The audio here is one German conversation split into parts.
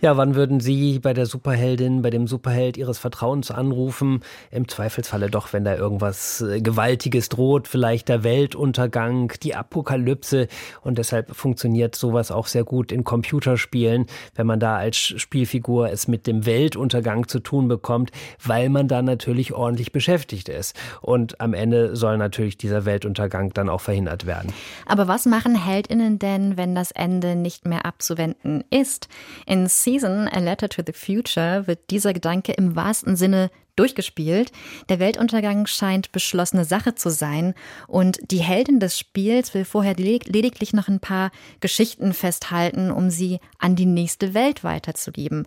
ja, wann würden Sie bei der Superheldin, bei dem Superheld Ihres Vertrauens anrufen? Im Zweifelsfalle doch, wenn da irgendwas äh, Gewaltiges droht, vielleicht der Weltuntergang, die Apokalypse. Und deshalb funktioniert sowas auch sehr gut in Computerspielen, wenn man da als Spielfigur es mit dem Weltuntergang zu tun bekommt, weil man da natürlich ordentlich beschäftigt ist. Und am Ende soll natürlich dieser Weltuntergang dann auch verhindert werden. Aber was machen Heldinnen denn, wenn das Ende nicht mehr abzuwenden ist? In Season, A Letter to the Future, wird dieser Gedanke im wahrsten Sinne durchgespielt. Der Weltuntergang scheint beschlossene Sache zu sein und die Heldin des Spiels will vorher lediglich noch ein paar Geschichten festhalten, um sie an die nächste Welt weiterzugeben.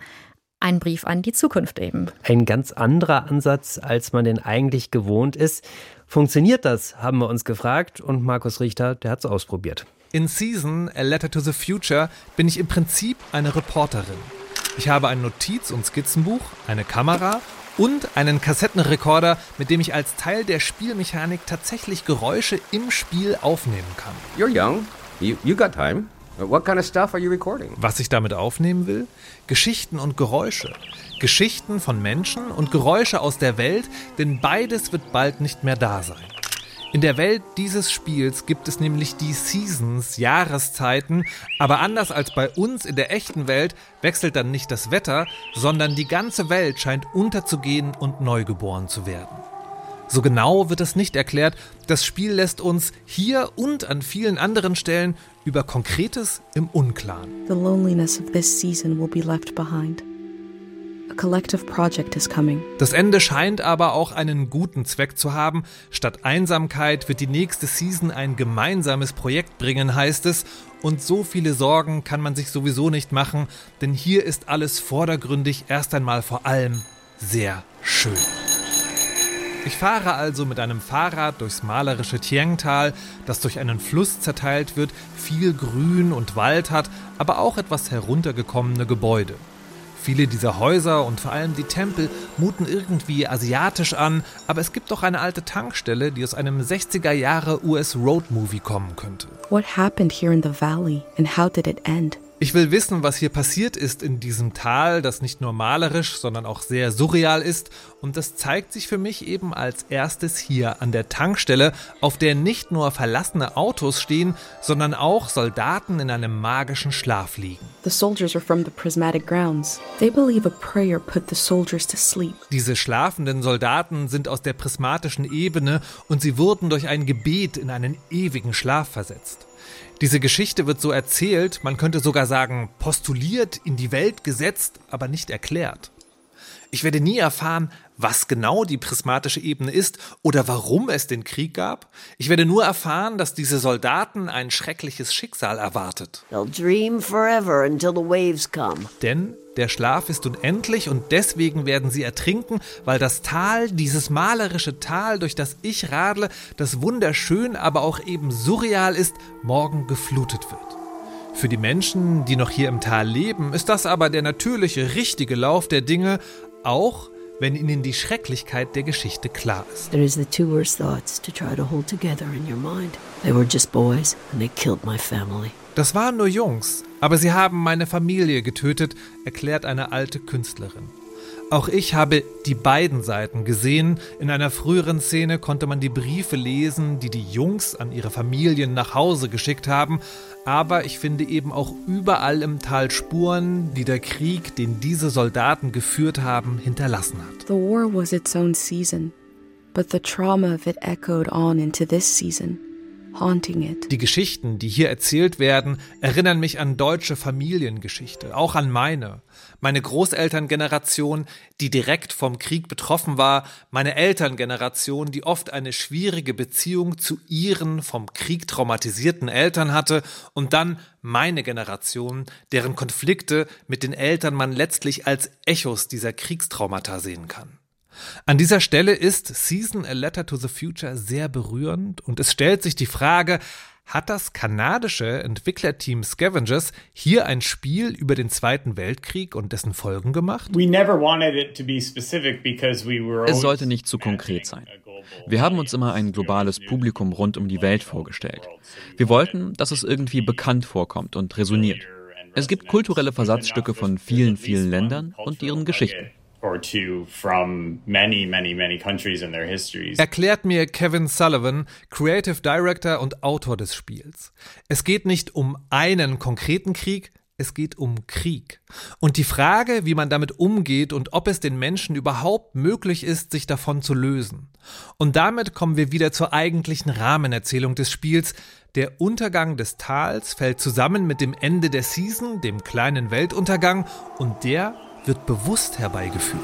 Ein Brief an die Zukunft eben. Ein ganz anderer Ansatz, als man den eigentlich gewohnt ist. Funktioniert das, haben wir uns gefragt und Markus Richter, der hat es ausprobiert. In Season, A Letter to the Future, bin ich im Prinzip eine Reporterin. Ich habe ein Notiz- und Skizzenbuch, eine Kamera und einen Kassettenrekorder, mit dem ich als Teil der Spielmechanik tatsächlich Geräusche im Spiel aufnehmen kann. You're young. You, you got time. What kind of stuff are you recording? Was ich damit aufnehmen will? Geschichten und Geräusche. Geschichten von Menschen und Geräusche aus der Welt, denn beides wird bald nicht mehr da sein. In der Welt dieses Spiels gibt es nämlich die Seasons, Jahreszeiten, aber anders als bei uns in der echten Welt wechselt dann nicht das Wetter, sondern die ganze Welt scheint unterzugehen und neugeboren zu werden. So genau wird es nicht erklärt, das Spiel lässt uns hier und an vielen anderen Stellen über Konkretes im Unklaren. The loneliness of this season will be left behind. Das Ende scheint aber auch einen guten Zweck zu haben. Statt Einsamkeit wird die nächste Season ein gemeinsames Projekt bringen, heißt es. Und so viele Sorgen kann man sich sowieso nicht machen, denn hier ist alles vordergründig erst einmal vor allem sehr schön. Ich fahre also mit einem Fahrrad durchs malerische Tiengtal, das durch einen Fluss zerteilt wird, viel Grün und Wald hat, aber auch etwas heruntergekommene Gebäude. Viele dieser Häuser und vor allem die Tempel muten irgendwie asiatisch an, aber es gibt doch eine alte Tankstelle, die aus einem 60er Jahre US Road Movie kommen könnte. What happened here in the valley and how did it end? Ich will wissen, was hier passiert ist in diesem Tal, das nicht nur malerisch, sondern auch sehr surreal ist. Und das zeigt sich für mich eben als erstes hier an der Tankstelle, auf der nicht nur verlassene Autos stehen, sondern auch Soldaten in einem magischen Schlaf liegen. The soldiers are from the prismatic grounds. They believe a prayer put the soldiers to sleep. Diese schlafenden Soldaten sind aus der prismatischen Ebene und sie wurden durch ein Gebet in einen ewigen Schlaf versetzt. Diese Geschichte wird so erzählt, man könnte sogar sagen, postuliert, in die Welt gesetzt, aber nicht erklärt. Ich werde nie erfahren, was genau die prismatische Ebene ist oder warum es den Krieg gab. Ich werde nur erfahren, dass diese Soldaten ein schreckliches Schicksal erwartet. Denn der Schlaf ist unendlich und deswegen werden sie ertrinken, weil das Tal, dieses malerische Tal, durch das ich radle, das wunderschön, aber auch eben surreal ist, morgen geflutet wird. Für die Menschen, die noch hier im Tal leben, ist das aber der natürliche, richtige Lauf der Dinge, auch wenn ihnen die Schrecklichkeit der Geschichte klar ist. It is the two worst thoughts to try to hold together in your mind. They were just boys and they killed my family. Das waren nur Jungs, aber sie haben meine Familie getötet, erklärt eine alte Künstlerin. Auch ich habe die beiden Seiten gesehen. In einer früheren Szene konnte man die Briefe lesen, die die Jungs an ihre Familien nach Hause geschickt haben. Aber ich finde eben auch überall im Tal Spuren, die der Krieg, den diese Soldaten geführt haben, hinterlassen hat. The war was its own season, but the trauma of it echoed on into this season haunting it. Die Geschichten, die hier erzählt werden, erinnern mich an deutsche Familiengeschichte, auch an meine. Meine Großelterngeneration, die direkt vom Krieg betroffen war, meine Elterngeneration, die oft eine schwierige Beziehung zu ihren vom Krieg traumatisierten Eltern hatte, und dann meine Generation, deren Konflikte mit den Eltern man letztlich als Echos dieser Kriegstraumata sehen kann. An dieser Stelle ist Season A Letter to the Future sehr berührend und es stellt sich die Frage, hat das kanadische Entwicklerteam Scavengers hier ein Spiel über den Zweiten Weltkrieg und dessen Folgen gemacht? Es sollte nicht zu konkret sein. Wir haben uns immer ein globales Publikum rund um die Welt vorgestellt. Wir wollten, dass es irgendwie bekannt vorkommt und resoniert. Es gibt kulturelle Versatzstücke von vielen, vielen Ländern und ihren Geschichten. Erklärt mir Kevin Sullivan, Creative Director und Autor des Spiels. Es geht nicht um einen konkreten Krieg, es geht um Krieg. Und die Frage, wie man damit umgeht und ob es den Menschen überhaupt möglich ist, sich davon zu lösen. Und damit kommen wir wieder zur eigentlichen Rahmenerzählung des Spiels. Der Untergang des Tals fällt zusammen mit dem Ende der Season, dem kleinen Weltuntergang, und der wird bewusst herbeigeführt.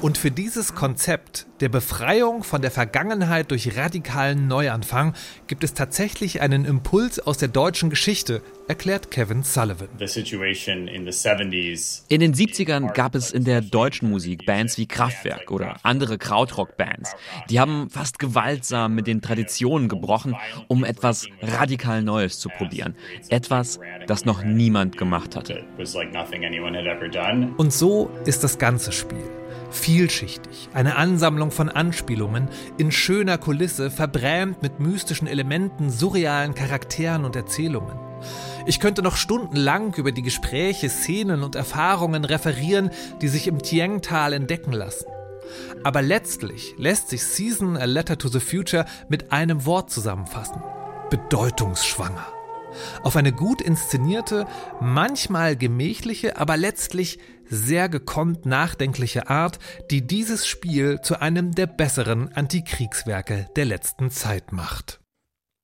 Und für dieses Konzept der Befreiung von der Vergangenheit durch radikalen Neuanfang gibt es tatsächlich einen Impuls aus der deutschen Geschichte, erklärt Kevin Sullivan. In den 70ern gab es in der deutschen Musik Bands wie Kraftwerk oder andere Krautrock-Bands. Die haben fast gewaltsam mit den Traditionen gebrochen, um etwas radikal Neues zu probieren. Etwas, das noch niemand gemacht hatte. Und so ist das ganze Spiel. Vielschichtig, eine Ansammlung von Anspielungen, in schöner Kulisse, verbrämt mit mystischen Elementen, surrealen Charakteren und Erzählungen. Ich könnte noch stundenlang über die Gespräche, Szenen und Erfahrungen referieren, die sich im Tieng-Tal entdecken lassen. Aber letztlich lässt sich Season A Letter to the Future mit einem Wort zusammenfassen. Bedeutungsschwanger. Auf eine gut inszenierte, manchmal gemächliche, aber letztlich sehr gekonnt nachdenkliche Art, die dieses Spiel zu einem der besseren Antikriegswerke der letzten Zeit macht.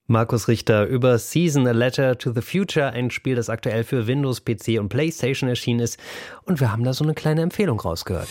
Markus Richter über Season A Letter to the Future, ein Spiel, das aktuell für Windows, PC und PlayStation erschienen ist. Und wir haben da so eine kleine Empfehlung rausgehört.